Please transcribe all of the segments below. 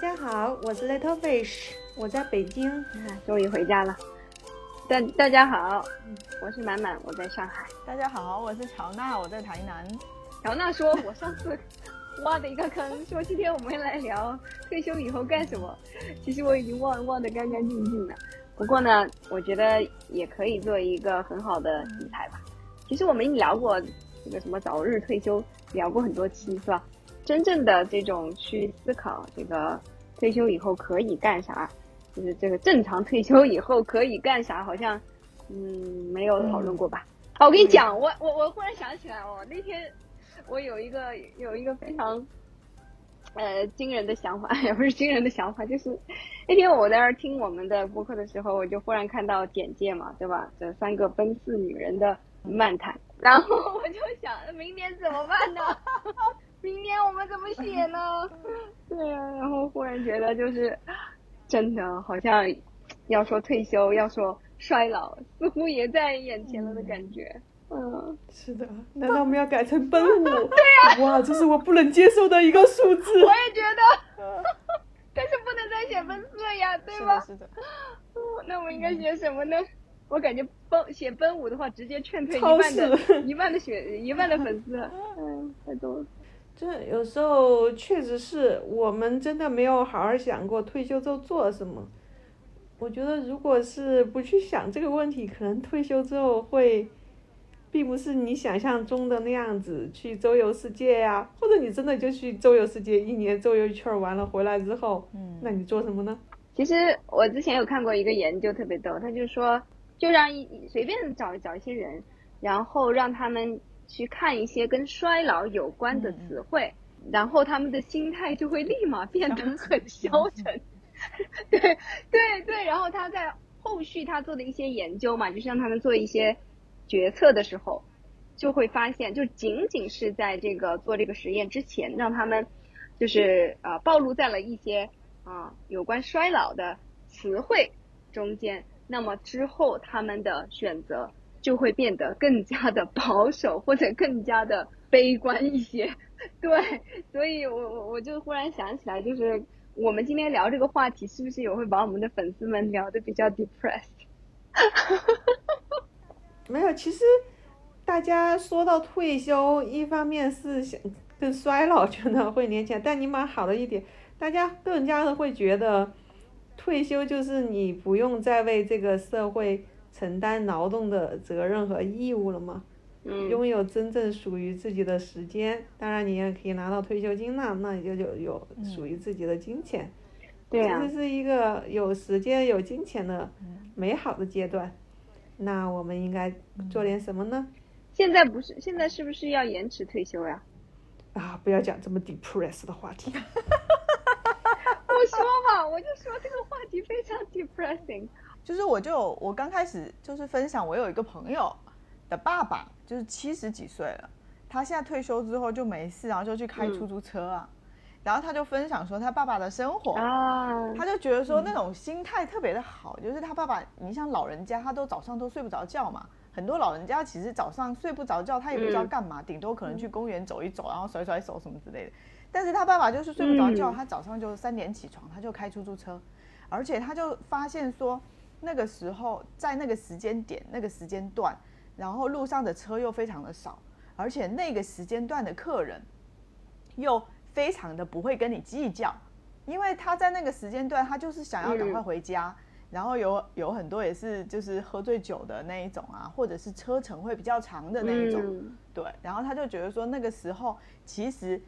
家好，我是 Little Fish，我在北京，终于回家了。大大家好，我是满满，我在上海。大家好，我是乔娜，我在台南。乔娜说：“我上次挖的一个坑，说今天我们来聊退休以后干什么。其实我已经忘忘得干干净净了。不过呢，我觉得也可以做一个很好的题材吧。其实我们聊过这个什么早日退休，聊过很多期，是吧？真正的这种去思考这个退休以后可以干啥，就是这个正常退休以后可以干啥，好像嗯没有讨论过吧？好，我跟你讲，我我我忽然想起来，哦那天我有一个有一个非常呃惊人的想法，也不是惊人的想法，就是那天我在那儿听我们的播客的时候，我就忽然看到简介嘛，对吧？这三个奔四女人的漫谈，然后我就想，明年怎么办呢？明年我们怎么写呢？对啊，然后忽然觉得就是真的，好像要说退休，要说衰老，似乎也在眼前了的感觉。嗯，是的，难道我们要改成奔五？对呀，哇，这是我不能接受的一个数字。我也觉得，但是不能再写奔四呀，对吧？是的，是的。那我应该写什么呢？我感觉奔写奔五的话，直接劝退一万的一万的血一万的粉丝。嗯，太多了。这有时候确实是我们真的没有好好想过退休之后做什么。我觉得如果是不去想这个问题，可能退休之后会，并不是你想象中的那样子去周游世界呀，或者你真的就去周游世界，一年周游一圈完了回来之后，嗯，那你做什么呢？其实我之前有看过一个研究特别逗，他就说，就让一随便找找一些人，然后让他们。去看一些跟衰老有关的词汇，然后他们的心态就会立马变得很消沉。对对对，然后他在后续他做的一些研究嘛，就是让他们做一些决策的时候，就会发现，就仅仅是在这个做这个实验之前，让他们就是呃暴露在了一些啊有关衰老的词汇中间，那么之后他们的选择。就会变得更加的保守，或者更加的悲观一些。对，所以我我我就忽然想起来，就是我们今天聊这个话题，是不是也会把我们的粉丝们聊得比较 depressed？没有，其实大家说到退休，一方面是想跟衰老觉得会连起来，但你蛮好的一点，大家更加的会觉得退休就是你不用再为这个社会。承担劳动的责任和义务了吗？拥有真正属于自己的时间，当然你也可以拿到退休金了，那你就有有属于自己的金钱。对呀。这是一个有时间有金钱的美好的阶段。那我们应该做点什么呢？现在不是，现在是不是要延迟退休呀？啊，不要讲这么 depressed 的话题。我说嘛，我就说这个话题非常 depressing。就是我就我刚开始就是分享，我有一个朋友的爸爸，就是七十几岁了，他现在退休之后就没事，然后就去开出租车啊，然后他就分享说他爸爸的生活啊，他就觉得说那种心态特别的好，就是他爸爸，你像老人家，他都早上都睡不着觉嘛，很多老人家其实早上睡不着觉，他也不知道干嘛，顶多可能去公园走一走，然后甩甩手什么之类的，但是他爸爸就是睡不着觉，他早上就三点起床，他就开出租车，而且他就发现说。那个时候，在那个时间点、那个时间段，然后路上的车又非常的少，而且那个时间段的客人又非常的不会跟你计较，因为他在那个时间段，他就是想要赶快回家，然后有有很多也是就是喝醉酒的那一种啊，或者是车程会比较长的那一种，对，然后他就觉得说那个时候其实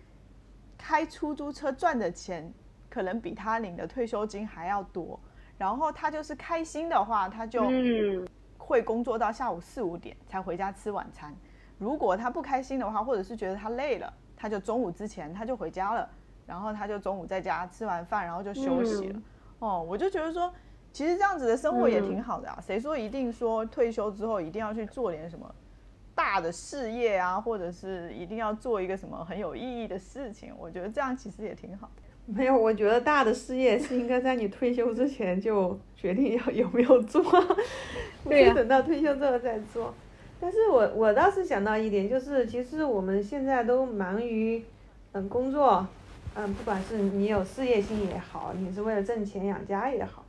开出租车赚的钱，可能比他领的退休金还要多。然后他就是开心的话，他就会工作到下午四五点才回家吃晚餐。如果他不开心的话，或者是觉得他累了，他就中午之前他就回家了。然后他就中午在家吃完饭，然后就休息了。哦，我就觉得说，其实这样子的生活也挺好的啊。谁说一定说退休之后一定要去做点什么大的事业啊，或者是一定要做一个什么很有意义的事情？我觉得这样其实也挺好的。没有，我觉得大的事业是应该在你退休之前就决定要有没有做，不是等到退休之后再做。但是我我倒是想到一点，就是其实我们现在都忙于嗯工作，嗯，不管是你有事业心也好，你是为了挣钱养家也好，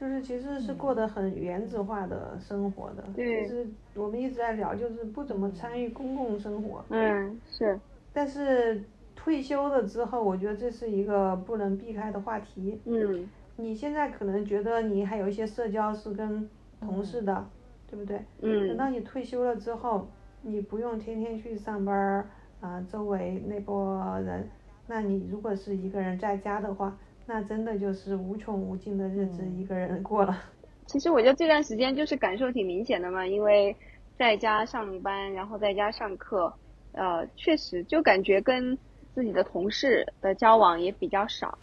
就是其实是过得很原子化的生活的。对就是我们一直在聊，就是不怎么参与公共生活。嗯，是，但是退休了之后，我觉得这是一个不能避开的话题。嗯你现在可能觉得你还有一些社交是跟同事的，对不对？嗯等嗯到你退休了之后，你不用天天去上班儿啊、周围那波人，那你如果是一个人在家的话，那真的就是无穷无尽的日子一个人过了。其实我觉得这段时间就是感受挺明显的嘛，因为在家上班，然后在家上课，呃，确实就感觉跟自己的同事的交往也比较少。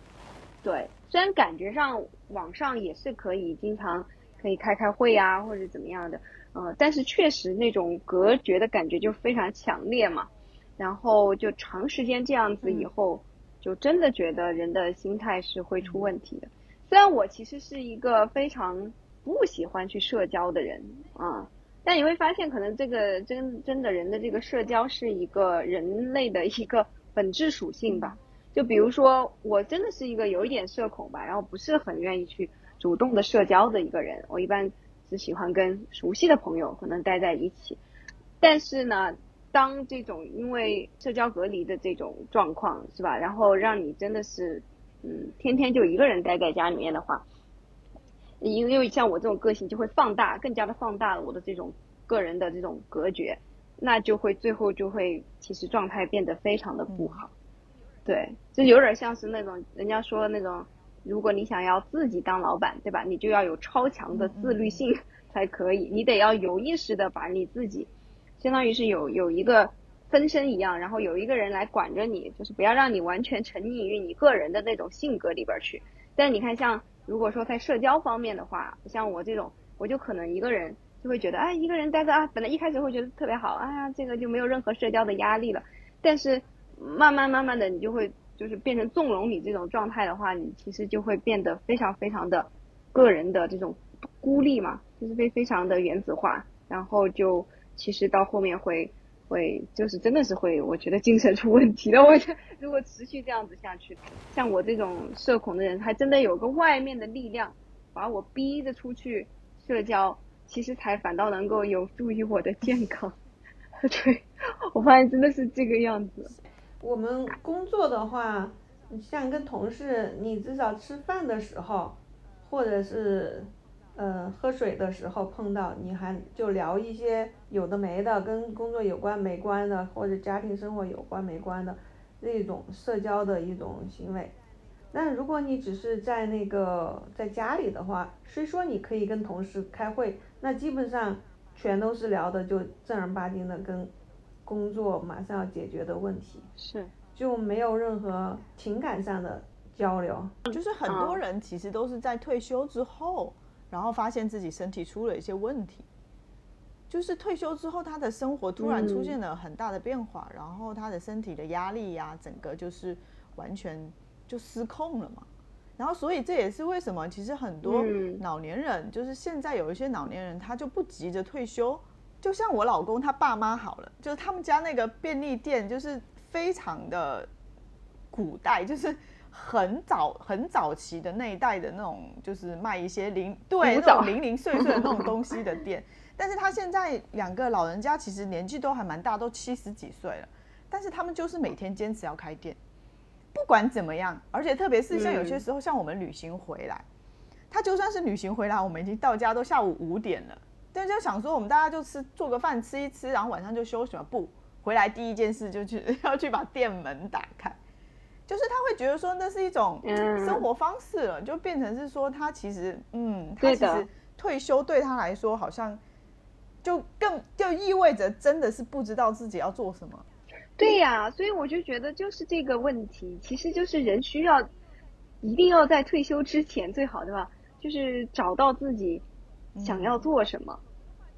对，虽然感觉上网上也是可以经常可以开开会啊，或者怎么样的，呃，但是确实那种隔绝的感觉就非常强烈嘛。然后就长时间这样子以后，就真的觉得人的心态是会出问题的。虽然我其实是一个非常不喜欢去社交的人啊，但你会发现，可能这个真真的人的这个社交是一个人类的一个本质属性吧。就比如说，我真的是一个有一点社恐吧，然后不是很愿意去主动的社交的一个人。我一般只喜欢跟熟悉的朋友可能待在一起，但是呢，当这种因为社交隔离的这种状况是吧，然后让你真的是嗯天天就一个人待在家里面的话，因为像我这种个性就会放大，更加的放大了我的这种个人的这种隔绝，那就会最后就会其实状态变得非常的不好。对，就有点像是那种人家说那种，如果你想要自己当老板，对吧？你就要有超强的自律性 才可以，你得要有意识的把你自己，相当于是有有一个分身一样，然后有一个人来管着你，就是不要让你完全沉溺于你个人的那种性格里边去。但你看，像如果说在社交方面的话，像我这种，我就可能一个人就会觉得，哎，一个人待着啊，本来一开始会觉得特别好，哎呀，这个就没有任何社交的压力了。但是慢慢慢慢的，你就会就是变成纵容你这种状态的话，你其实就会变得非常非常的个人的这种孤立嘛，就是非非常的原子化，然后就其实到后面会会就是真的是会，我觉得精神出问题的。我觉得如果持续这样子下去，像我这种社恐的人，还真的有个外面的力量把我逼着出去社交，其实才反倒能够有助于我的健康。对，我发现真的是这个样子。我们工作的话，像跟同事，你至少吃饭的时候，或者是呃喝水的时候碰到，你还就聊一些有的没的，跟工作有关没关的，或者家庭生活有关没关的那种社交的一种行为。那如果你只是在那个在家里的话，虽说你可以跟同事开会，那基本上全都是聊的就正儿八经的跟工作马上要解决的问题。是，就没有任何情感上的交流。就是很多人其实都是在退休之后，然后发现自己身体出了一些问题。就是退休之后，他的生活突然出现了很大的变化，然后他的身体的压力呀、整个就是完全就失控了嘛。然后，所以这也是为什么其实很多嗯老年人，就是现在有一些老年人，他就不急着退休。就像我老公他爸妈好了，就是他们家那个便利店，就是非常的古代，就是很早很早期的那一代的那种，就是卖一些零对那种零零碎碎的那种东西的店。但是他现在两个老人家其实年纪都还蛮大，都七十几岁了，但是他们就是每天坚持要开店，不管怎么样，而且特别是像有些时候，像我们旅行回来，他就算是旅行回来，我们已经到家都下午五点了，但就想说我们大家就吃做个饭吃一吃，然后晚上就休息嘛。不，回来第一件事就去 要去把店门打开，就是他会觉得说那是一种嗯生活方式了，就变成是说他其实嗯，他其实退休对他来说好像就更就意味着真的是不知道自己要做什么。对呀、所以我就觉得就是这个问题，其实就是人需要一定要在退休之前最好的吧？就是找到自己想要做什么，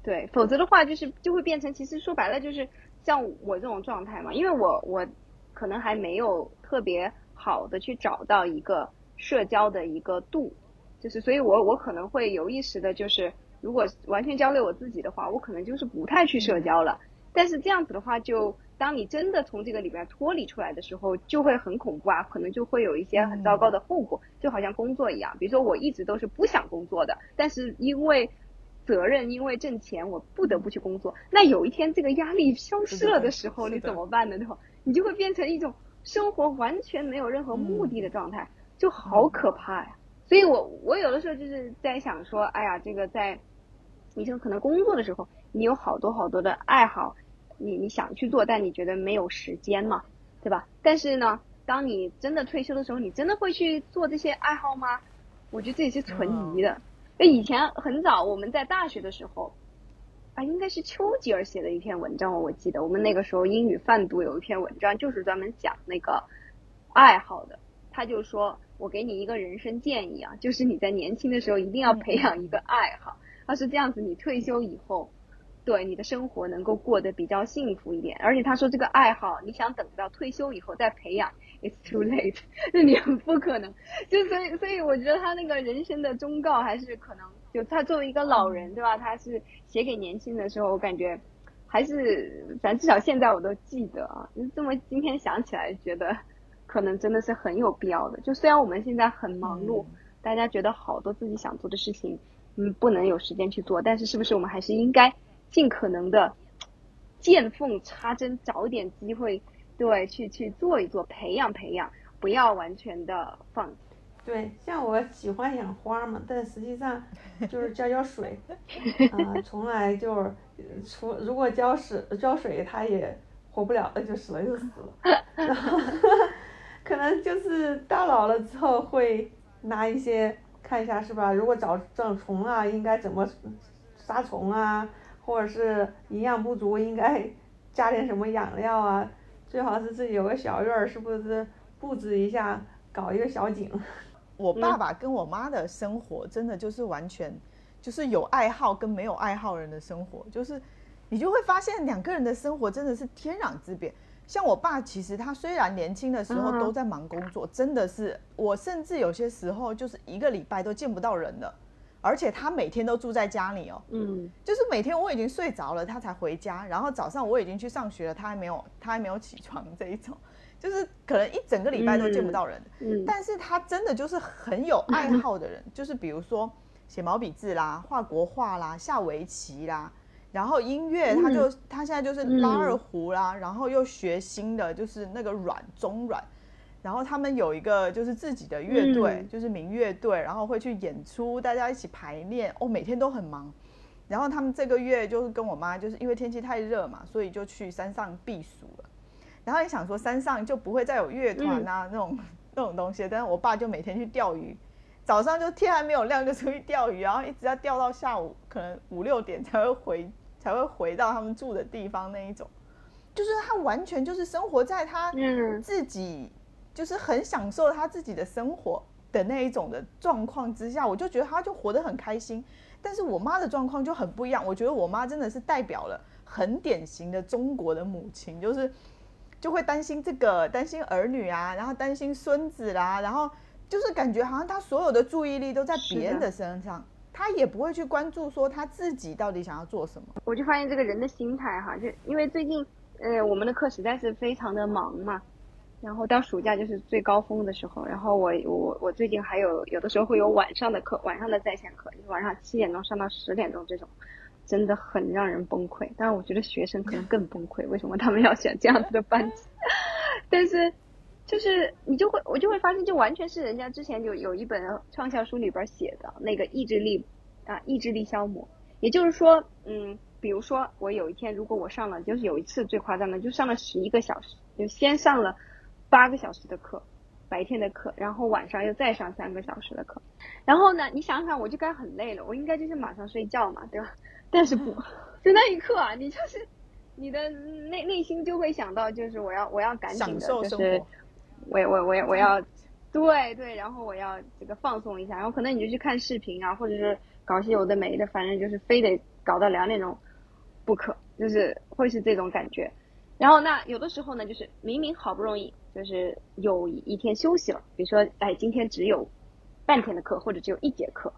对，否则的话就是就会变成，其实说白了就是像我这种状态嘛，因为我我可能还没有特别好的去找到一个社交的一个度，就是所以我我可能会有意识的，就是如果完全交给我自己的话，我可能就是不太去社交了。但是这样子的话就，当你真的从这个里边脱离出来的时候，就会很恐怖啊，可能就会有一些很糟糕的后果，就好像工作一样。比如说我一直都是不想工作的，但是因为责任，因为挣钱，我不得不去工作。那有一天这个压力消失了的时候，你怎么办呢？对吧？你就会变成一种生活完全没有任何目的的状态，就好可怕呀。所以我我有的时候就是在想说，哎呀，这个在你就可能工作的时候，你有好多好多的爱好，你你想去做，但你觉得没有时间嘛，对吧？但是呢，当你真的退休的时候，你真的会去做这些爱好吗？我觉得这也是存疑的。那以前很早我们在大学的时候，啊，应该是丘吉尔写的一篇文章，我记得我们那个时候英语泛读有一篇文章，就是专门讲那个爱好的。他就说：“我给你一个人生建议啊，就是你在年轻的时候一定要培养一个爱好，他是这样子，你退休以后，对你的生活能够过得比较幸福一点。而且他说这个爱好，你想等到退休以后再培养，it's too late，那你很不可能。就所以，所以我觉得他那个人生的忠告还是可能，就他作为一个老人，对吧？他是写给年轻的时候，我感觉还是，反正至少现在我都记得啊。就这么今天想起来，觉得。”可能真的是很有必要的。就虽然我们现在很忙碌，大家觉得好多自己想做的事情，嗯，不能有时间去做，但是是不是我们还是应该尽可能的见缝插针，找一点机会，对，去去做一做，培养培养，不要完全的放弃。对，像我喜欢养花嘛，但实际上就是浇浇水，啊，从来就是除如果浇水浇水它也活不了那，就死了就死了，然后。可能就是到老了之后会拿一些看一下是吧？如果找长虫啊，应该怎么杀虫啊？或者是营养不足，应该加点什么养料啊？最好是自己有个小院儿，是不是布置一下，搞一个小景？我爸爸跟我妈的生活真的就是完全就是有爱好跟没有爱好人的生活，就是你就会发现两个人的生活真的是天壤之别。像我爸，其实他虽然年轻的时候都在忙工作，真的是我甚至有些时候就是一个礼拜都见不到人了，而且他每天都住在家里哦，嗯，就是每天我已经睡着了，他才回家，然后早上我已经去上学了，他还没有他还没有起床这一种，就是可能一整个礼拜都见不到人，嗯，但是他真的就是很有爱好的人，就是比如说写毛笔字啦、画国画啦、下围棋啦。然后音乐，他就他现在就是拉二胡啦，然后又学新的，就是那个软中软，然后他们有一个就是自己的乐队，就是民乐队，然后会去演出，大家一起排练，哦，每天都很忙。然后他们这个月就是跟我妈，就是因为天气太热嘛，所以就去山上避暑了。然后也想说山上就不会再有乐团啊那种 那种东西，但是我爸就每天去钓鱼。早上就天还没有亮就出去钓鱼，然后一直要钓到下午，可能五六点才会回。才会回到他们住的地方那一种，就是他完全就是生活在他自己，就是很享受他自己的生活的那一种的状况之下，我就觉得他就活得很开心。但是我妈的状况就很不一样，我觉得我妈真的是代表了很典型的中国的母亲，就是 就会担心这个，担心儿女啊，然后担心孙子啦，然后就是感觉好像她所有的注意力都在别人的身上。他也不会去关注说他自己到底想要做什么。我就发现这个人的心态哈，就因为最近，呃，我们的课实在是非常的忙嘛，然后到暑假就是最高峰的时候，然后我我我最近还有有的时候会有晚上的课，晚上的在线课，就是晚上七点钟上到十点钟这种，真的很让人崩溃。但是我觉得学生可能更崩溃，为什么他们要选这样子的班级？但是。就是你就会我就会发现，就完全是人家之前就有一本畅销书里边写的那个意志力啊，意志力消磨。也就是说，嗯，比如说我有一天如果我上了，就是有一次最夸张的，就上了十一个小时，就先上了八个小时的课，白天的课，然后晚上又再上三个小时的课。然后呢，你想想，我就该很累了，我应该就是马上睡觉嘛，对吧？但是不，就那一刻啊，你就是你的内内心就会想到，就是我要我要赶紧的，就是。我我我我要，对对，然后我要这个放松一下，然后可能你就去看视频啊，或者是搞些有的没的，反正就是非得搞到两点钟不可，就是会是这种感觉。然后那有的时候呢，就是明明好不容易就是有一天休息了，比如说哎今天只有半天的课或者只有一节课，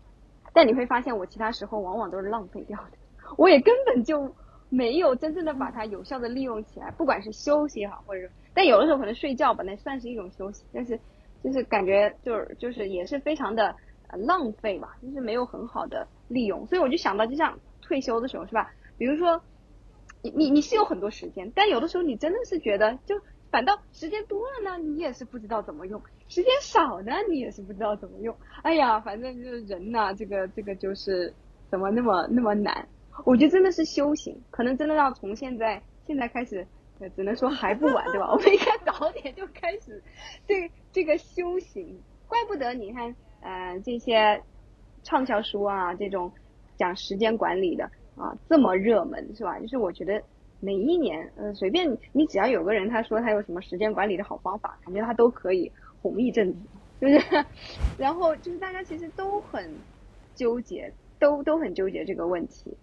但你会发现我其他时候往往都是浪费掉的，我也根本就。没有真正的把它有效的利用起来，不管是休息也好，或者但有的时候可能睡觉吧，那算是一种休息，但是就是感觉就是就是也是非常的浪费吧，就是没有很好的利用，所以我就想到，就像退休的时候是吧？比如说你你你是有很多时间，但有的时候你真的是觉得就反倒时间多了呢，你也是不知道怎么用；时间少呢，你也是不知道怎么用。哎呀，反正就是人呐、这个这个就是怎么那么那么难？我觉得真的是修行，可能真的要从现在现在开始，只能说还不晚，对吧？我们应该早点就开始这这个修行。怪不得你看，呃，这些畅销书啊，这种讲时间管理的啊，这么热门，是吧？就是我觉得每一年，呃，随便你只要有个人他说他有什么时间管理的好方法，感觉他都可以红一阵子，就是，然后就是大家其实都很纠结，都都很纠结这个问题。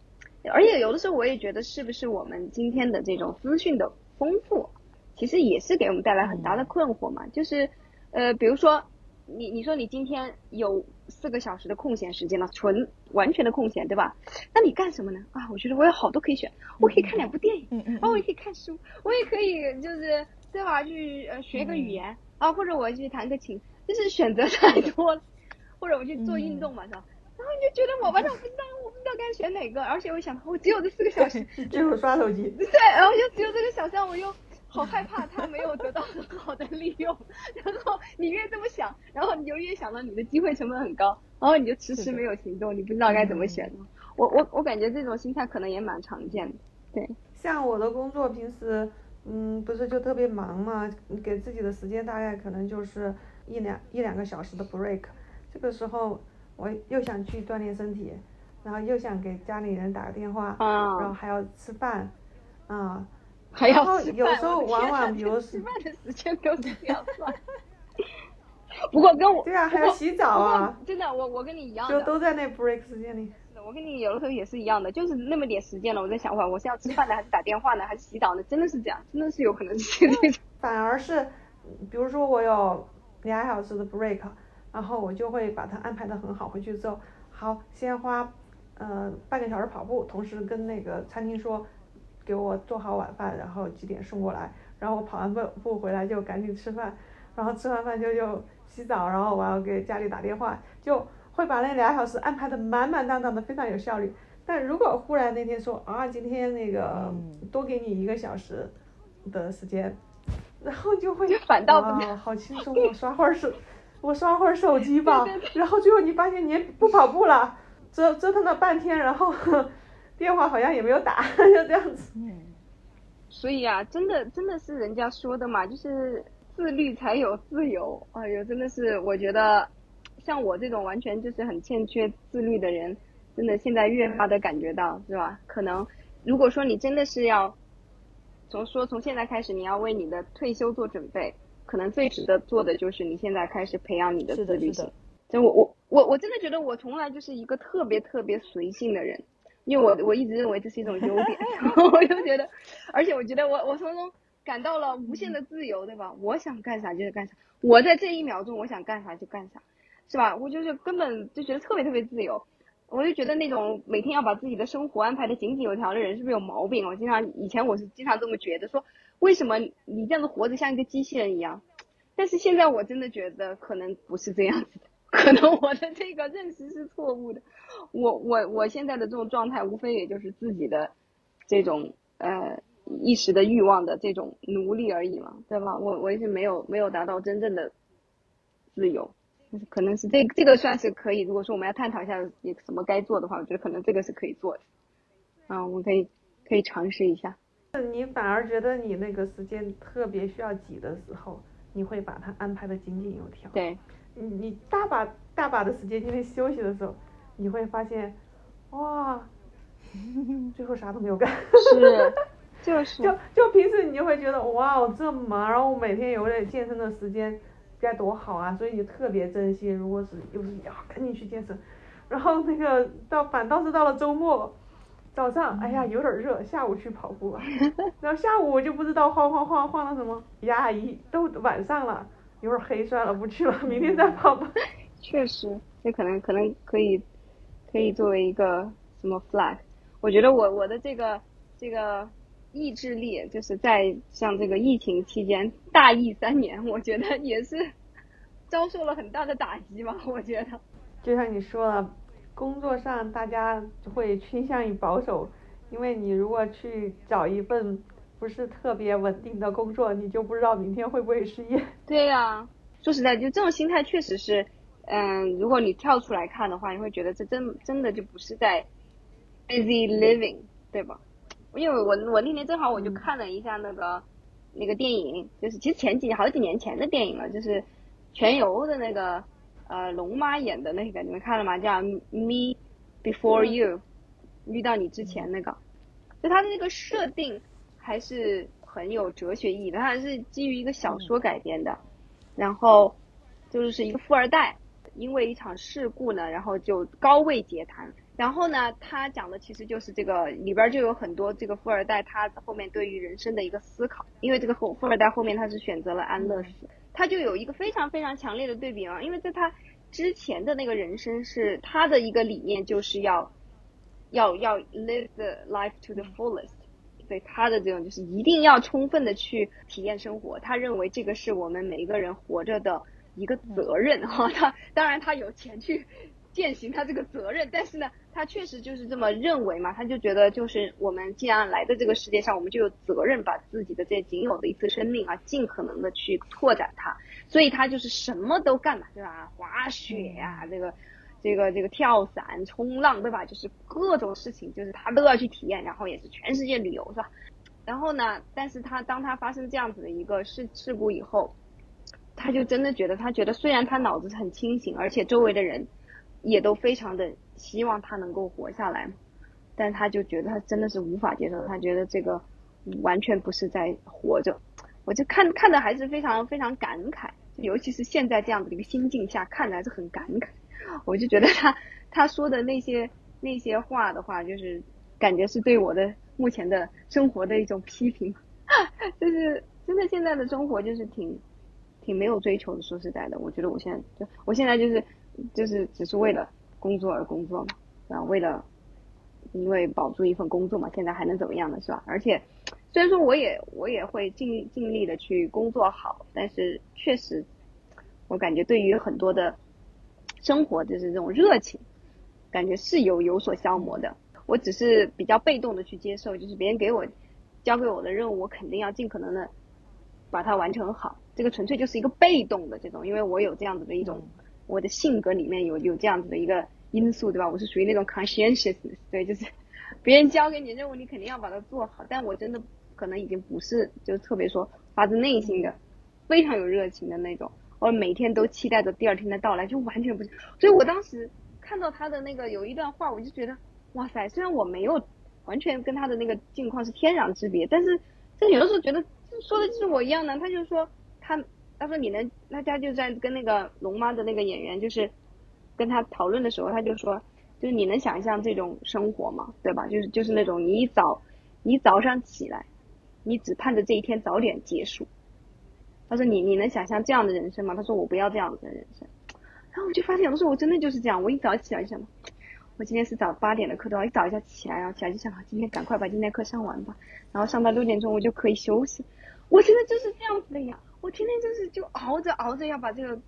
而且有的时候我也觉得，是不是我们今天的这种资讯的丰富，其实也是给我们带来很大的困惑嘛？就是，呃，比如说你你说你今天有四个小时的空闲时间了，纯完全的空闲，对吧？那你干什么呢？啊，我觉得我有好多可以选，我可以看两部电影，嗯嗯然后我也可以看书，我也可以就是对吧？去呃学个语言啊，或者我去弹个琴，就是选择太多了，或者我去做运动嘛，是吧？然后你就觉得我完全不知道，我不知道该选哪个，而且我想，我只有这四个小时，最后刷手机。对，然后就只有这个想象，我又好害怕他没有得到很好的利用。然后你越这么想，然后你就越想到你的机会成本很高，然后你就迟迟没有行动，你不知道该怎么选。我我我感觉这种心态可能也蛮常见的。对，像我的工作平时，嗯，不是就特别忙嘛，给自己的时间大概可能就是一两一两个小时的 break，这个时候我又想去锻炼身体，然后又想给家里人打个电话，啊然后还要吃饭，啊，还要吃饭，有时候往往比如是吃饭的时间都是这样算。不过跟我对啊，还要洗澡啊，真的，我我跟你一样就，都在那 break 时间里。我跟你有的时候也是一样的，就是那么点时间了，我在想会儿我是要吃饭呢，还是打电话呢，还是洗澡呢？真的是这样，真的是有可能是这种。反而是，比如说我有俩小时的 break，然后我就会把它安排的很好。回去之后，好，先花呃半个小时跑步，同时跟那个餐厅说，给我做好晚饭，然后几点送过来。然后我跑完步步回来就赶紧吃饭，然后吃完饭就就洗澡，然后我要给家里打电话，就会把那俩小时安排的满满当当的，非常有效率。但如果忽然那天说啊，今天那个多给你一个小时的时间，然后就会就反倒不哇，好轻松，我刷会儿手，我刷会儿手机吧。然后最后你发现你也不跑步了，折折腾了半天，然后电话好像也没有打，就这样子。所以啊，真的真的是人家说的嘛，就是自律才有自由。哎呦，真的是我觉得，像我这种完全就是很欠缺自律的人，真的现在越发的感觉到，是吧？可能如果说你真的是要从说从现在开始，你要为你的退休做准备，可能最值得做的就是你现在开始培养你的，自律性就我我我我真的觉得我从来就是一个特别特别随性的人，因为我我一直认为这是一种优点，然后我就觉得，而且我觉得我我从中感到了无限的自由，对吧？我想干啥就是干啥，我在这一秒钟我想干啥就干啥，是吧？我就是根本就觉得特别特别自由。我就觉得那种每天要把自己的生活安排的井井有条的人是不是有毛病？我经常以前我是经常这么觉得，说为什么你这样子活着像一个机器人一样？但是现在我真的觉得可能不是这样子的，可能我的这个认识是错误的。我我我现在的这种状态，无非也就是自己的这种呃一时的欲望的这种奴隶而已嘛，对吧？我我也是没有没有达到真正的自由，就是可能是这这个算是可以。如果说我们要探讨一下有什么该做的话，我觉得可能这个是可以做的。啊，我们可以可以尝试一下。你反而觉得你那个时间特别需要挤的时候，你会把它安排的井井有条。对，你你大把大把的时间今天休息的时候，你会发现，哇，最后啥都没有干。是，就是 就就平时你就会觉得哇，我这么忙，然后我每天有点健身的时间，该多好啊！所以你特别珍惜。如果是又是呀，赶紧去健身，然后那个到反倒是到了周末，早上哎呀有点热，下午去跑步吧，然后下午我就不知道晃晃晃晃了什么，呀一都晚上了，有点黑算了，不去了，明天再跑吧。确实，这可能可能可以可以作为一个什么 flag。我觉得我我的这个这个意志力，就是在像这个疫情期间大疫三年，我觉得也是遭受了很大的打击吧。我觉得，就像你说的，工作上大家会倾向于保守，因为你如果去找一份不是特别稳定的工作，你就不知道明天会不会失业。对呀，说实在，就这种心态确实是，嗯，如果你跳出来看的话，你会觉得这真真的就不是在 busy living，对吧？因为我我那天正好我就看了一下那个那个电影，就是其实前几好几年前的电影了，就是全游的那个呃龙妈演的那个，你们看了吗？叫 Me Before You，遇到你之前那个，就它的那个设定还是很有哲学意义的，它是基于一个小说改编的，然后就是一个富二代，因为一场事故呢，然后就高位截瘫。然后呢，他讲的其实就是这个里边就有很多这个富二代他后面对于人生的一个思考，因为这个富富二代后面他是选择了安乐死，他就有一个非常非常强烈的对比啊，因为在他之前的那个人生是他的一个理念就是要要要 live the life to the fullest，所以他的这种就是一定要充分的去体验生活，他认为这个是我们每一个人活着的一个责任哈，他当然他有钱去。践行他这个责任，但是呢，他确实就是这么认为嘛，他就觉得就是我们既然来到这个世界上，我们就有责任把自己的这仅有的一次生命啊，尽可能的去拓展它，所以他就是什么都干嘛，对吧？滑雪呀，这个，这个，这个跳伞、冲浪，对吧？就是各种事情，就是他都要去体验，然后也是全世界旅游，是吧？然后呢，但是他当他发生这样子的一个事事故以后，他就真的觉得，他觉得虽然他脑子很清醒，而且周围的人。也都非常的希望他能够活下来，但他就觉得他真的是无法接受，他觉得这个完全不是在活着。我就看看的还是非常非常感慨，尤其是现在这样子的一个心境下，看的还是很感慨。我就觉得他他说的那些那些话的话，就是感觉是对我的目前的生活的一种批评，就是真的现在的生活就是挺挺没有追求的。说实在的，我觉得我现在就我现在就是。就是只是为了工作而工作嘛，啊，为了因为保住一份工作嘛，现在还能怎么样呢，是吧？而且虽然说我也我也会尽尽力的去工作好，但是确实我感觉对于很多的生活就是这种热情，感觉是有有所消磨的。我只是比较被动的去接受，就是别人给我交给我的任务，我肯定要尽可能的把它完成好。这个纯粹就是一个被动的这种，因为我有这样子的一种。我的性格里面有有这样子的一个因素，对吧？我是属于那种 conscientiousness，对，就是 别人交给你任务，你肯定要把它做好。但我真的可能已经不是，就特别说发自内心的，非常有热情的那种，我每天都期待着第二天的到来，就完全不是。所以我当时看到他的那个有一段话，我就觉得，哇塞！虽然我没有完全跟他的那个境况是天壤之别，但是这有的时候觉得说的就是我一样的。他就说他。他说：“你能，那他就在跟那个龙妈的那个演员，就是跟他讨论的时候，他就说，就是你能想象这种生活吗？对吧？就是就是那种你一早，你早上起来，你只盼着这一天早点结束。他说你你能想象这样的人生吗？他说我不要这样子的人生。然后我就发现有的时候我真的就是这样，我一早起来就想，我今天是早八点的课，都要一早一下起来，然后起来就想，今天赶快把今天课上完吧，然后上到六点钟我就可以休息。我真的就是这样子的呀。”我天天就是就熬着熬着要把这个，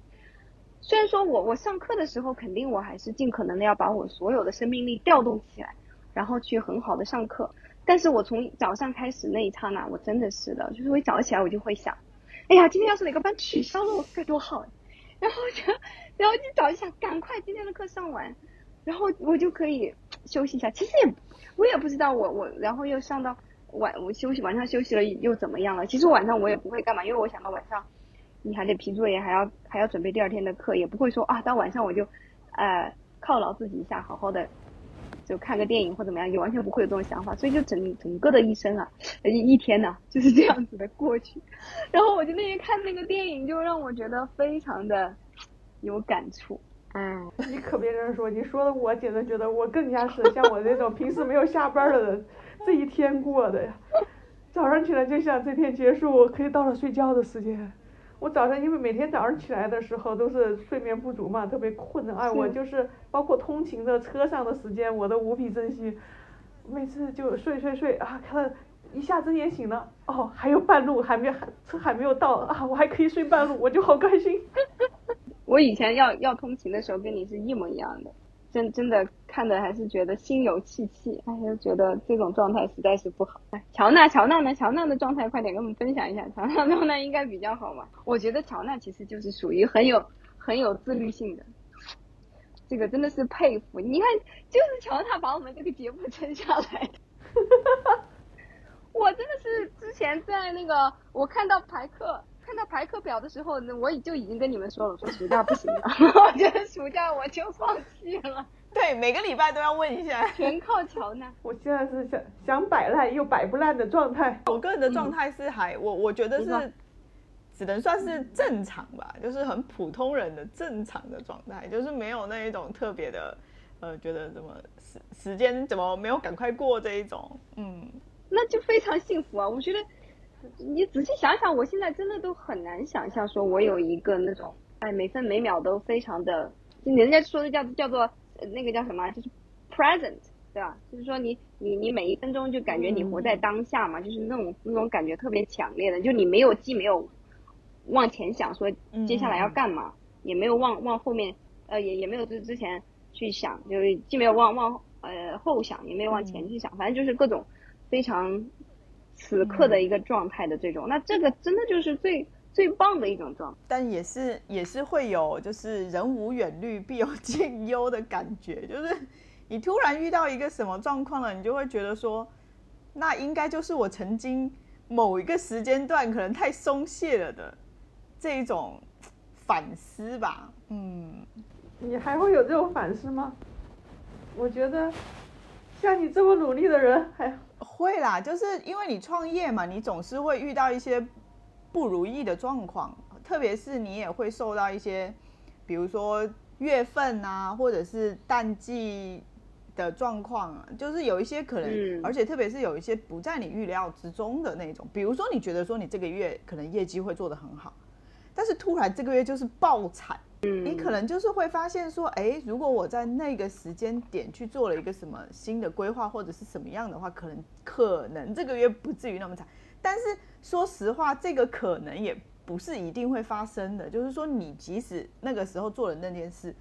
虽然说我我上课的时候肯定我还是尽可能的要把我所有的生命力调动起来，然后去很好的上课。但是我从早上开始那一刹那，我真的是的，就是我一早起来我就会想，哎呀，今天要是哪个班取消了该多好，然后就 然后就找一下，赶快今天的课上完，然后我就可以 休息一下。其实也我也不知道我我然后又上到。晚我休息晚上休息了又怎么样了？其实晚上我也不会干嘛，因为我想到晚上你还得批作业，还要还要准备第二天的课，也不会说啊到晚上我就呃犒劳自己一下，好好的就看个电影或怎么样，也完全不会有这种想法。所以就整整个的一生啊，一一天呢就是这样子的过去。然后我就那天看那个电影，就让我觉得非常的有感触。嗯，你可别这样说，你说的我简直觉得我更加是像我这种平时没有下班的人。这一天过的呀，早上起来就想这天结束，可以到了睡觉的时间。我早上因为每天早上起来的时候都是睡眠不足嘛，特别困。哎，我就是包括通勤的车上的时间，我都无比珍惜。每次就睡睡睡啊，看到一下睁眼醒了，哦，还有半路还没还车还没有到啊，我还可以睡半路，我就好开心。我以前要要通勤的时候跟你是一模一样的，真真的看的还是觉得心有戚戚，哎，就觉得这种状态实在是不好。乔娜，乔娜呢？乔娜的状态快点跟我们分享一下，乔娜状态应该比较好吧？我觉得乔娜其实就是属于很有很有自律性的，这个真的是佩服。你看，就是乔娜把我们这个节目撑下来的。我真的是之前在那个我看到排课。看到排课表的时候，那我就已经跟你们说了，说暑假不行了，我觉得暑假我就放弃了。对，每个礼拜都要问一下，全靠乔呢。我现在是想想摆烂又摆不烂的状态。我个人的状态是还我我觉得是只能算是正常吧，就是很普通人的正常的状态，就是没有那一种特别的呃，觉得怎么时时间怎么没有赶快过这一种，嗯，那就非常幸福啊，我觉得。你仔细想想，我现在真的都很难想象，说我有一个那种，哎，每分每秒都非常的，人家说的叫叫做那个叫什么，就是 present，对吧？就是说你你你每一分钟就感觉你活在当下嘛，就是那种那种感觉特别强烈的，就你没有既没有往前想说接下来要干嘛，也没有往往后面，呃，也也没有之之前去想，就是既没有往往呃后想，也没有往前去想，反正就是各种非常。此刻的一个状态的这种，那这个真的就是最最棒的一种状态，但也是也是会有就是人无远虑必有近忧的感觉，就是你突然遇到一个什么状况了，你就会觉得说，那应该就是我曾经某一个时间段可能太松懈了的这一种反思吧。嗯，你还会有这种反思吗？我觉得像你这么努力的人还。会啦，就是因为你创业嘛，你总是会遇到一些不如意的状况，特别是你也会受到一些，比如说月份啊，或者是淡季的状况，啊就是有一些可能，而且特别是有一些不在你预料之中的那种，比如说你觉得说你这个月可能业绩会做得很好，但是突然这个月就是爆惨。你可能就是会发现说，哎，如果我在那个时间点去做了一个什么新的规划或者是什么样的话，可能可能这个月不至于那么惨。但是说实话，这个可能也不是一定会发生的。就是说，你即使那个时候做了那件事，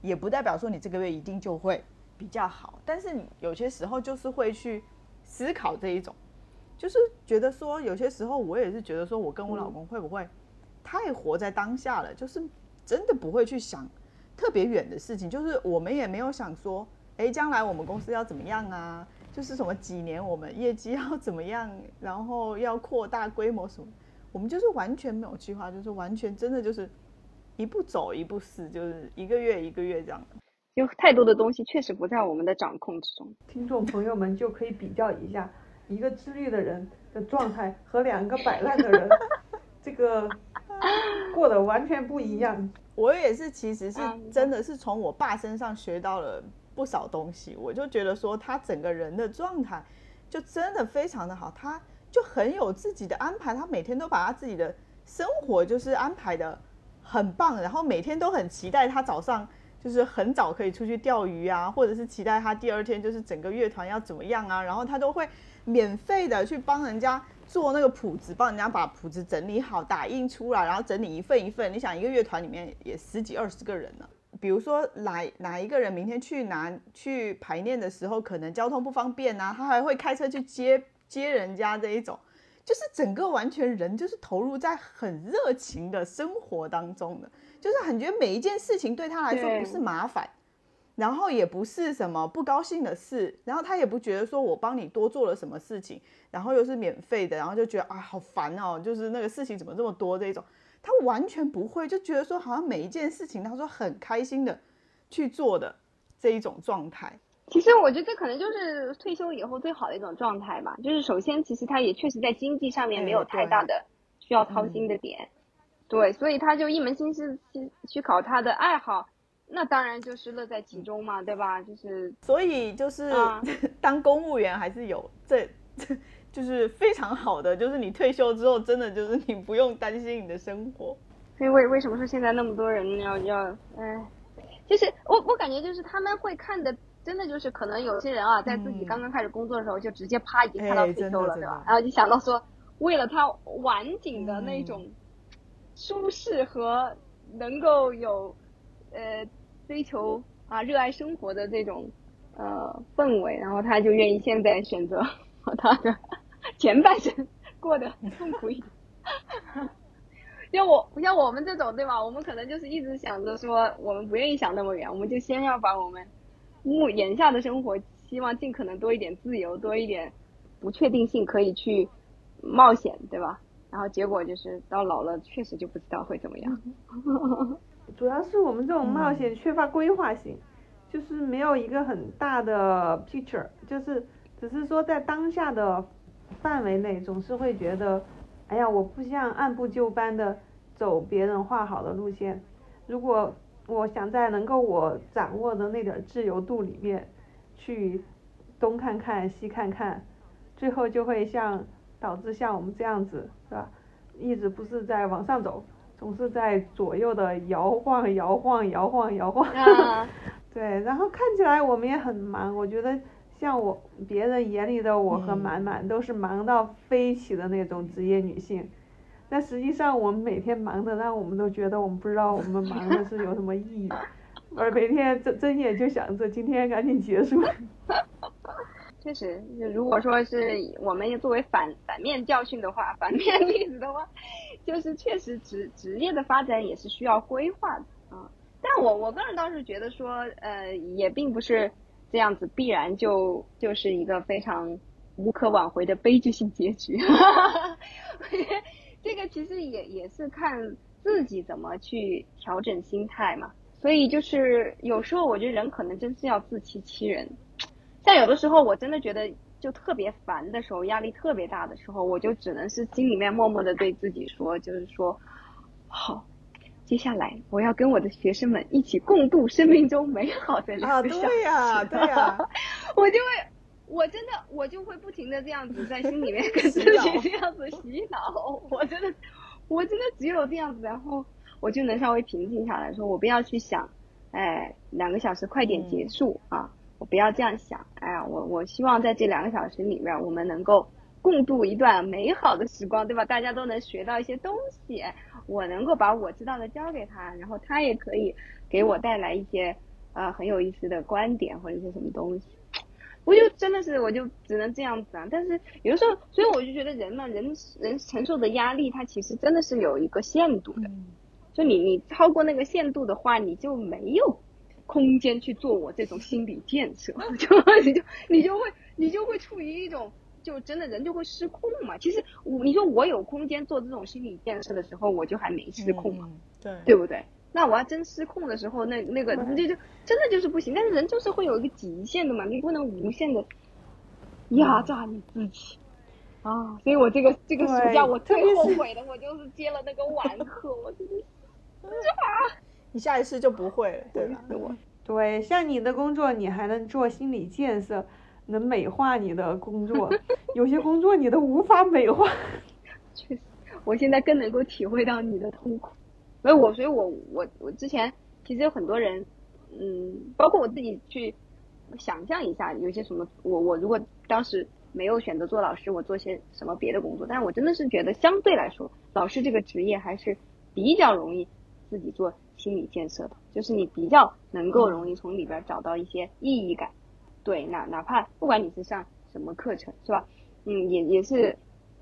也不代表说你这个月一定就会比较好。但是你有些时候就是会去思考这一种，就是觉得说，有些时候我也是觉得说，我跟我老公会不会太活在当下了，就是。真的不会去想特别远的事情，就是我们也没有想说，哎，将来我们公司要怎么样啊？就是什么几年我们业绩要怎么样，然后要扩大规模什么，我们就是完全没有计划，就是完全真的就是一步走一步试，就是一个月一个月这样。有太多的东西确实不在我们的掌控之中。听众朋友们就可以比较一下，一个自律的人的状态和两个摆烂的人，这个。过得完全不一样。我也是，其实是真的是从我爸身上学到了不少东西。我就觉得说，他整个人的状态就真的非常的好，他就很有自己的安排，他每天都把他自己的生活就是安排的很棒，然后每天都很期待他早上就是很早可以出去钓鱼啊，或者是期待他第二天就是整个乐团要怎么样啊，然后他都会免费的去帮人家。做那个谱子，帮人家把谱子整理好，打印出来，然后整理一份一份。你想，一个乐团里面也十几二十个人呢。比如说，哪哪一个人明天去拿去排练的时候，可能交通不方便啊，他还会开车去接接人家这一种，就是整个完全人就是投入在很热情的生活当中的，就是感觉每一件事情对他来说不是麻烦。然后也不是什么不高兴的事，然后他也不觉得说我帮你多做了什么事情，然后又是免费的，然后就觉得啊好烦哦，就是那个事情怎么这么多这种，他完全不会，就觉得说好像每一件事情他说很开心的去做的这一种状态。其实我觉得这可能就是退休以后最好的一种状态吧，就是首先其实他也确实在经济上面没有太大的需要操心的点，对，所以他就一门心思去去搞他的爱好。那当然就是乐在其中嘛，对吧？就是，所以就是 当公务员还是有这，就是非常好的，就是你退休之后，真的就是你不用担心你的生活。所以为为什么说现在那么多人要要，哎，就是我我感觉就是他们会看的真的就是可能有些人啊，在自己嗯刚刚开始工作的时候，就直接啪已经看到哎退休了？对吧然后就想到说，为了他晚景的那嗯种舒适和能够有呃追求啊热爱生活的这种呃氛围，然后他就愿意现在选择把他的前半生过得很痛苦一点。像我像我们这种对吧？我们可能就是一直想着说，我们不愿意想那么远，我们就先要把我们目眼下的生活，希望尽可能多一点自由，多一点不确定性，可以去冒险，对吧？然后结果就是到老了，确实就不知道会怎么样。主要是我们这种冒险缺乏规划性，就是没有一个很大的 picture，就是只是说在当下的范围内，总是会觉得，哎呀，我不想按部就班的走别人画好的路线，如果我想在能够我掌握的那点儿自由度里面，去东看看西看看，最后就会像导致像我们这样子，是吧？一直不是在往上走，总是在左右的摇晃、摇晃、摇晃、摇晃。啊，对，然后看起来我们也很忙，我觉得像我别人眼里的我和嗯满满都是忙到飞起的那种职业女性，但实际上我们每天忙的让我们都觉得我们不知道我们忙的是有什么意义，而每天睁睁眼就想着今天赶紧结束。确实，如果说是我们作为反反面教训的话，反面例子的话，就是确实职职业的发展也是需要规划的啊。但我我个人倒是觉得说，呃，也并不是这样子，必然就就是一个非常无可挽回的悲剧性结局。这个其实也也是看自己怎么去调整心态嘛。所以就是有时候我觉得人可能真是要自欺欺人。像有的时候我真的觉得就特别烦的时候，压力特别大的时候，我就只能是心里面默默的对自己说，就是说，好，接下来我要跟我的学生们一起共度生命中美好的啊，两个小时。对呀、对呀、我就会，我真的，我就会不停的这样子在心里面 跟自己这样子洗脑。我真的，我真的只有这样子，然后我就能稍微平静下来，说我不要去想，哎，两个小时快点结束、啊，我不要这样想，哎呀，我我希望在这两个小时里面，我们能够共度一段美好的时光，对吧？大家都能学到一些东西，我能够把我知道的教给他，然后他也可以给我带来一些呃很有意思的观点或者是什么东西。我就真的是，我就只能这样子啊。但是有的时候，所以我就觉得人嘛，人人承受的压力，它其实真的是有一个限度的。嗯就你你超过那个限度的话，你就没有空间去做我这种心理建设，就 你就你就会你就会处于一种就真的人就会失控嘛。其实我你说我有空间做这种心理建设的时候，我就还没失控嘛，嗯对对不对？那我要真失控的时候，那那个那就就真的就是不行。但是人就是会有一个极限的嘛，你不能无限的压榨你自己。啊，所以我这个这个暑假我最后悔的，我就是接了那个晚课，我真的 你下一次就不会了，对吧？我。对，像你的工作，你还能做心理建设，能美化你的工作，有些工作你都无法美化。确实，我现在更能够体会到你的痛苦。所以我，所以我我我之前其实有很多人，嗯，包括我自己去想象一下，有些什么，我我如果当时没有选择做老师，我做些什么别的工作，但是我真的是觉得相对来说，老师这个职业还是比较容易自己做心理建设的，就是你比较能够容易从里边找到一些意义感。对，哪哪怕不管你是上什么课程，是吧？嗯，也也是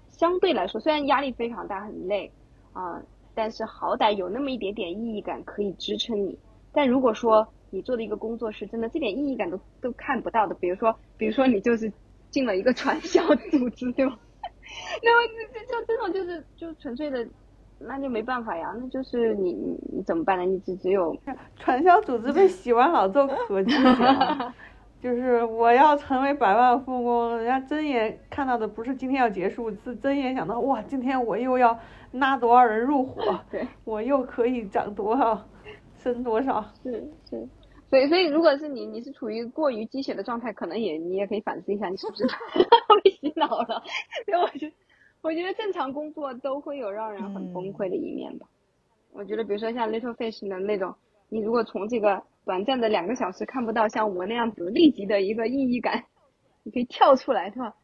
相对来说，虽然压力非常大，很累啊、但是好歹有那么一点点意义感可以支撑你。但如果说你做的一个工作是真的这点意义感都都看不到的，比如说，比如说你就是进了一个传销组织，对吧？那么这这就这种就是就纯粹的，那就没办法呀，那就是你你你怎么办呢？你只只有 传销组织被 洗完脑之后就是我要成为百万富翁，人家睁眼看到的不是今天要结束，是睁眼想到哇，今天我又要拉多少人入伙，对。我又可以涨多少，升多少。是是，所以所以如果是你你是处于过于鸡血的状态，可能也你也可以反思一下，你是不是被洗脑了？所以我觉得我觉得正常工作都会有让人很崩溃的一面吧。我觉得比如说像 Little Fish 的那种你如果从这个短暂的两个小时看不到像我那样子立即的一个意义感，你可以跳出来，对吧？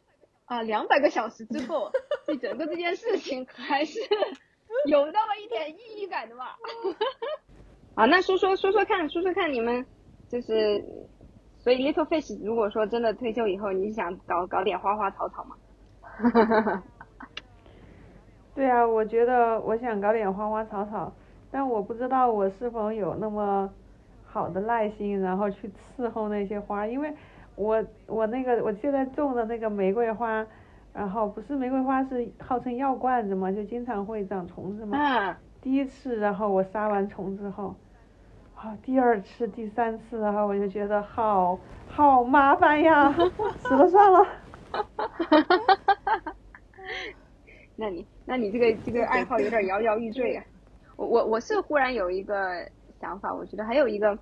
啊，两百个小时之后，对整个这件事情还是 有那么一点意义感的吧。啊，那说说说说看，说说看你们就是，所以 Little Fish 如果说真的退休以后，你想搞搞点花花草草吗？对啊，我觉得我想搞点花花草草，但我不知道我是否有那么好的耐心，然后去伺候那些花，因为我我那个我现在种的那个玫瑰花，然后不是玫瑰花是号称药罐子嘛，就经常会长虫子嘛。第一次，然后我杀完虫之后，啊，第二次、第三次，然后我就觉得好好麻烦呀，死了算了。那你，那你这个这个爱好有点摇摇欲坠啊！我我我是忽然有一个想法，我觉得还有一个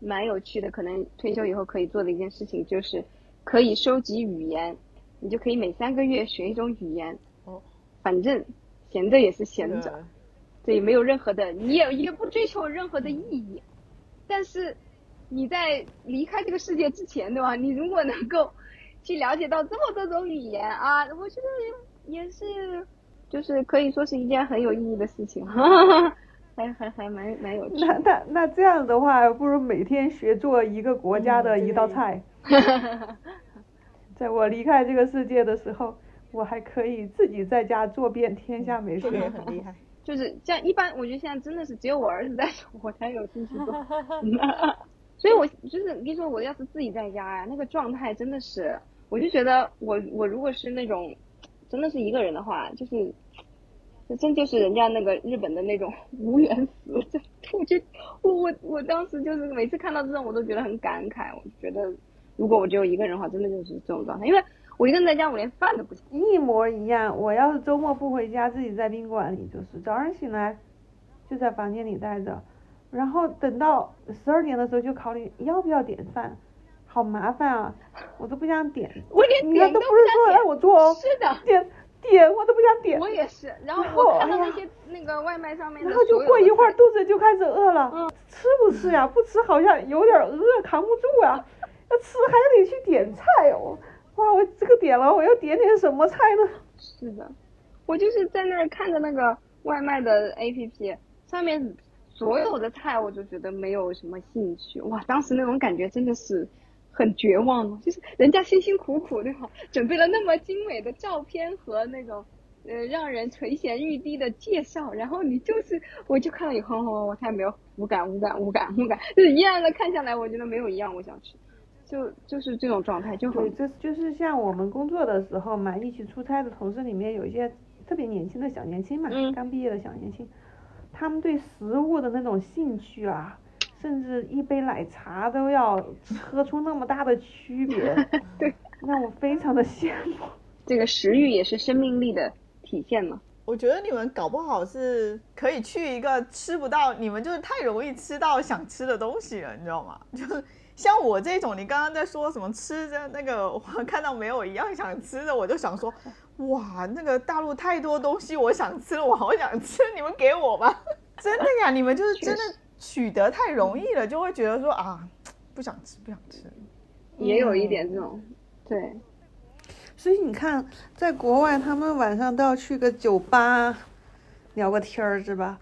蛮有趣的，可能退休以后可以做的一件事情，就是可以收集语言，你就可以每三个月学一种语言。哦。反正闲着也是闲着，这也，没有任何的，你也也不追求任何的意义。但是你在离开这个世界之前，对吧？你如果能够去了解到这么多种语言啊，我觉得也是。就是可以说是一件很有意义的事情，还还还蛮蛮有趣。那那那这样的话，不如每天学做一个国家的一道菜。在我离开这个世界的时候，我还可以自己在家做遍天下美食，很 厉害。就是这样，一般我觉得现在真的是只有我儿子在，我才有兴趣做。所以，我就是跟你说，我要是自己在家呀，那个状态真的是，我就觉得我我如果是那种。真的是一个人的话，就是，这真就是人家那个日本的那种 无缘死。就我就我我我当时就是每次看到这种，我都觉得很感慨。我觉得如果我只有一个人的话，真的就是这种状态。因为我一个人在家，我连饭都不行。一模一样。我要是周末不回家，自己在宾馆里，就是早上醒来就在房间里待着，然后等到十二点的时候就考虑要不要点饭。好麻烦啊，我都不想点。我连点都不是说让我做哦。是的。点点我都不想点。我也是。然后我看到那些那个外卖上面然后就过一会儿肚子就开始饿了。嗯。吃不吃呀？不吃好像有点饿，扛不住呀。要吃还得去点菜哦。哇，我这个点了，我要点点什么菜呢？是的。我就是在那儿看着那个外卖的 APP 上面所有的菜，我就觉得没有什么兴趣。哇，当时那种感觉真的是。很绝望就是人家辛辛苦苦对吧，准备了那么精美的照片和那种呃让人垂涎欲滴的介绍，然后你就是我就看了以后，我太没有无感无感无感无感，就是一样的看下来，我觉得没有一样我想吃，就就是这种状态就很。对，这就是像我们工作的时候嘛，一起出差的同事里面有一些特别年轻的小年轻嘛，刚毕业的小年轻，他们对食物的那种兴趣啊。甚至一杯奶茶都要喝出那么大的区别，对，让我非常的羡慕。这个食欲也是生命力的体现嘛。我觉得你们搞不好是可以去一个吃不到，你们就是太容易吃到想吃的东西了，你知道吗？就像我这种，你刚刚在说什么吃的那个，我看到没有一样想吃的，我就想说，哇，那个大陆太多东西我想吃了，我好想吃，你们给我吧。真的呀，你们就是真的。取得太容易了，就会觉得说啊，不想吃，不想吃，也有一点这种，对。所以你看，在国外，他们晚上都要去个酒吧聊个天儿，是吧？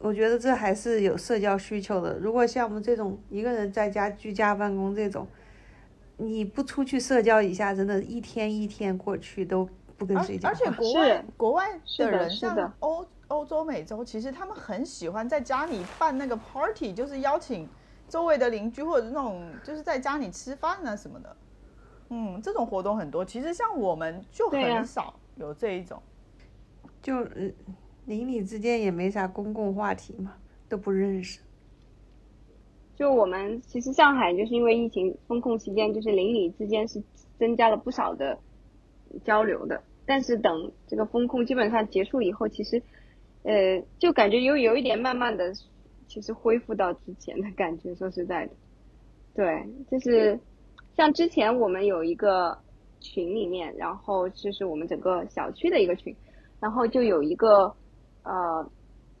我觉得这还是有社交需求的。如果像我们这种一个人在家居家办公这种，你不出去社交一下，真的，一天一天过去都不跟谁讲话。而且国外国外的人像欧。欧洲、美洲其实他们很喜欢在家里办那个 party，就是邀请周围的邻居或者那种就是在家里吃饭啊什么的。嗯，这种活动很多。其实像我们就很少有这一种，就邻里之间也没啥公共话题嘛，都不认识。就我们其实上海就是因为疫情封控期间，就是邻里之间是增加了不少的交流的。但是等这个封控基本上结束以后，其实。呃，就感觉有有一点慢慢的，其实恢复到之前的感觉。说实在的，对，就是像之前我们有一个群里面，然后就是我们整个小区的一个群，然后就有一个呃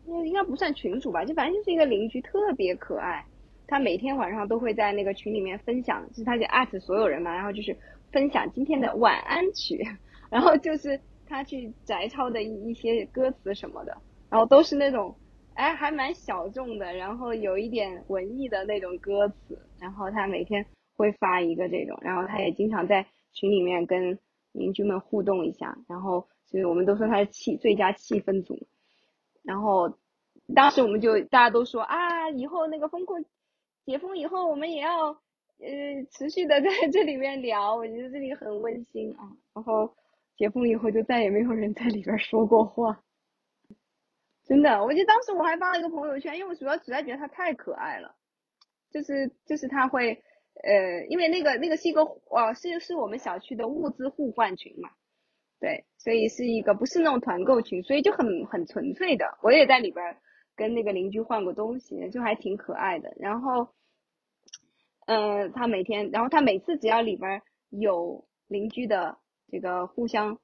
应该不算群主吧，就反正就是一个邻居，特别可爱。他每天晚上都会在那个群里面分享，就是他就艾特所有人嘛，然后就是分享今天的晚安曲，然后就是他去摘抄的一一些歌词什么的，然后都是那种哎还蛮小众的，然后有一点文艺的那种歌词，然后他每天会发一个这种，然后他也经常在群里面跟邻居们互动一下，然后所以我们都说他是气最佳气氛组。然后，当时我们就大家都说啊，以后那个风控解封以后，我们也要呃持续的在这里面聊，我觉得这里很温馨啊。然后解封以后，就再也没有人在里边说过话，真的。我记得当时我还发了一个朋友圈，因为我主要实在觉得他太可爱了，就是就是他会呃，因为那个那个是一个哦，是是我们小区的物资互换群嘛。对，所以是一个不是那种团购群，所以就很很纯粹的。我也在里边跟那个邻居换过东西，就还挺可爱的。然后，嗯，他每天，然后他每次只要里边有邻居的这个互相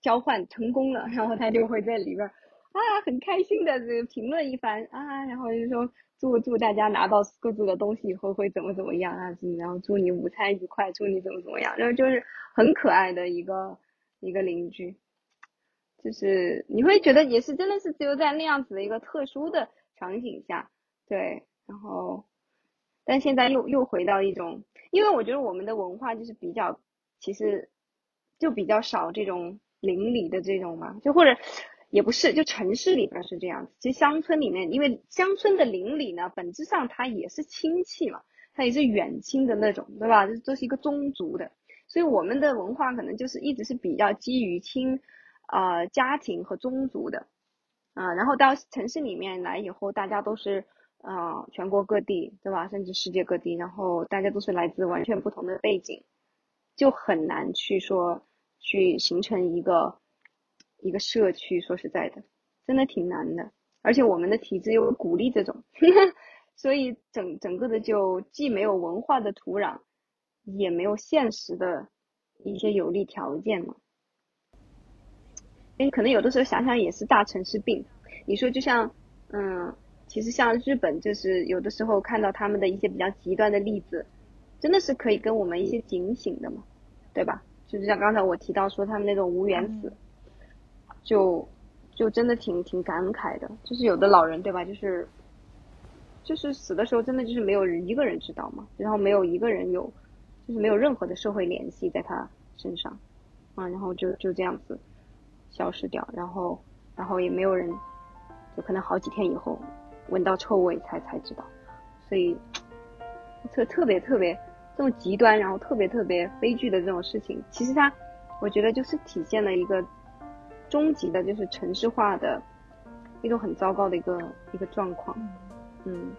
交换成功了，然后他就会在里边啊很开心的这个评论一番啊，然后就说祝祝大家拿到各自的东西以后会怎么怎么样啊，然后祝你午餐愉快，祝你怎么怎么样，然后就是很可爱的一个。一个邻居，就是你会觉得也是真的是只有在那样子的一个特殊的场景下，对，然后，但现在又又回到一种，因为我觉得我们的文化就是比较，其实就比较少这种邻里的这种嘛，就或者也不是，就城市里边是这样子，其实乡村里面，因为乡村的邻里呢，本质上它也是亲戚嘛，它也是远亲的那种，对吧？这这是一个宗族的。所以我们的文化可能就是一直是比较基于亲，呃家庭和宗族的，啊，然后到城市里面来以后，大家都是啊全国各地，对吧？甚至世界各地，然后大家都是来自完全不同的背景，就很难去说去形成一个一个社区。说实在的，真的挺难的。而且我们的体制又鼓励这种，所以整整个的就既没有文化的土壤。也没有现实的一些有利条件嘛，哎，可能有的时候想想也是大城市病。你说就像，嗯，其实像日本，就是有的时候看到他们的一些比较极端的例子，真的是可以跟我们一些警醒的嘛，对吧？就是像刚才我提到说他们那种无缘死，就就真的挺挺感慨的。就是有的老人，对吧？就是就是死的时候，真的就是没有人一个人知道嘛，然后没有一个人有。就是没有任何的社会联系在他身上，啊，然后就就这样子消失掉，然后然后也没有人，就可能好几天以后闻到臭味才才知道，所以特特别特别这么极端，然后特别特别悲剧的这种事情，其实它我觉得就是体现了一个终极的，就是城市化的一种很糟糕的一个一个状况，嗯，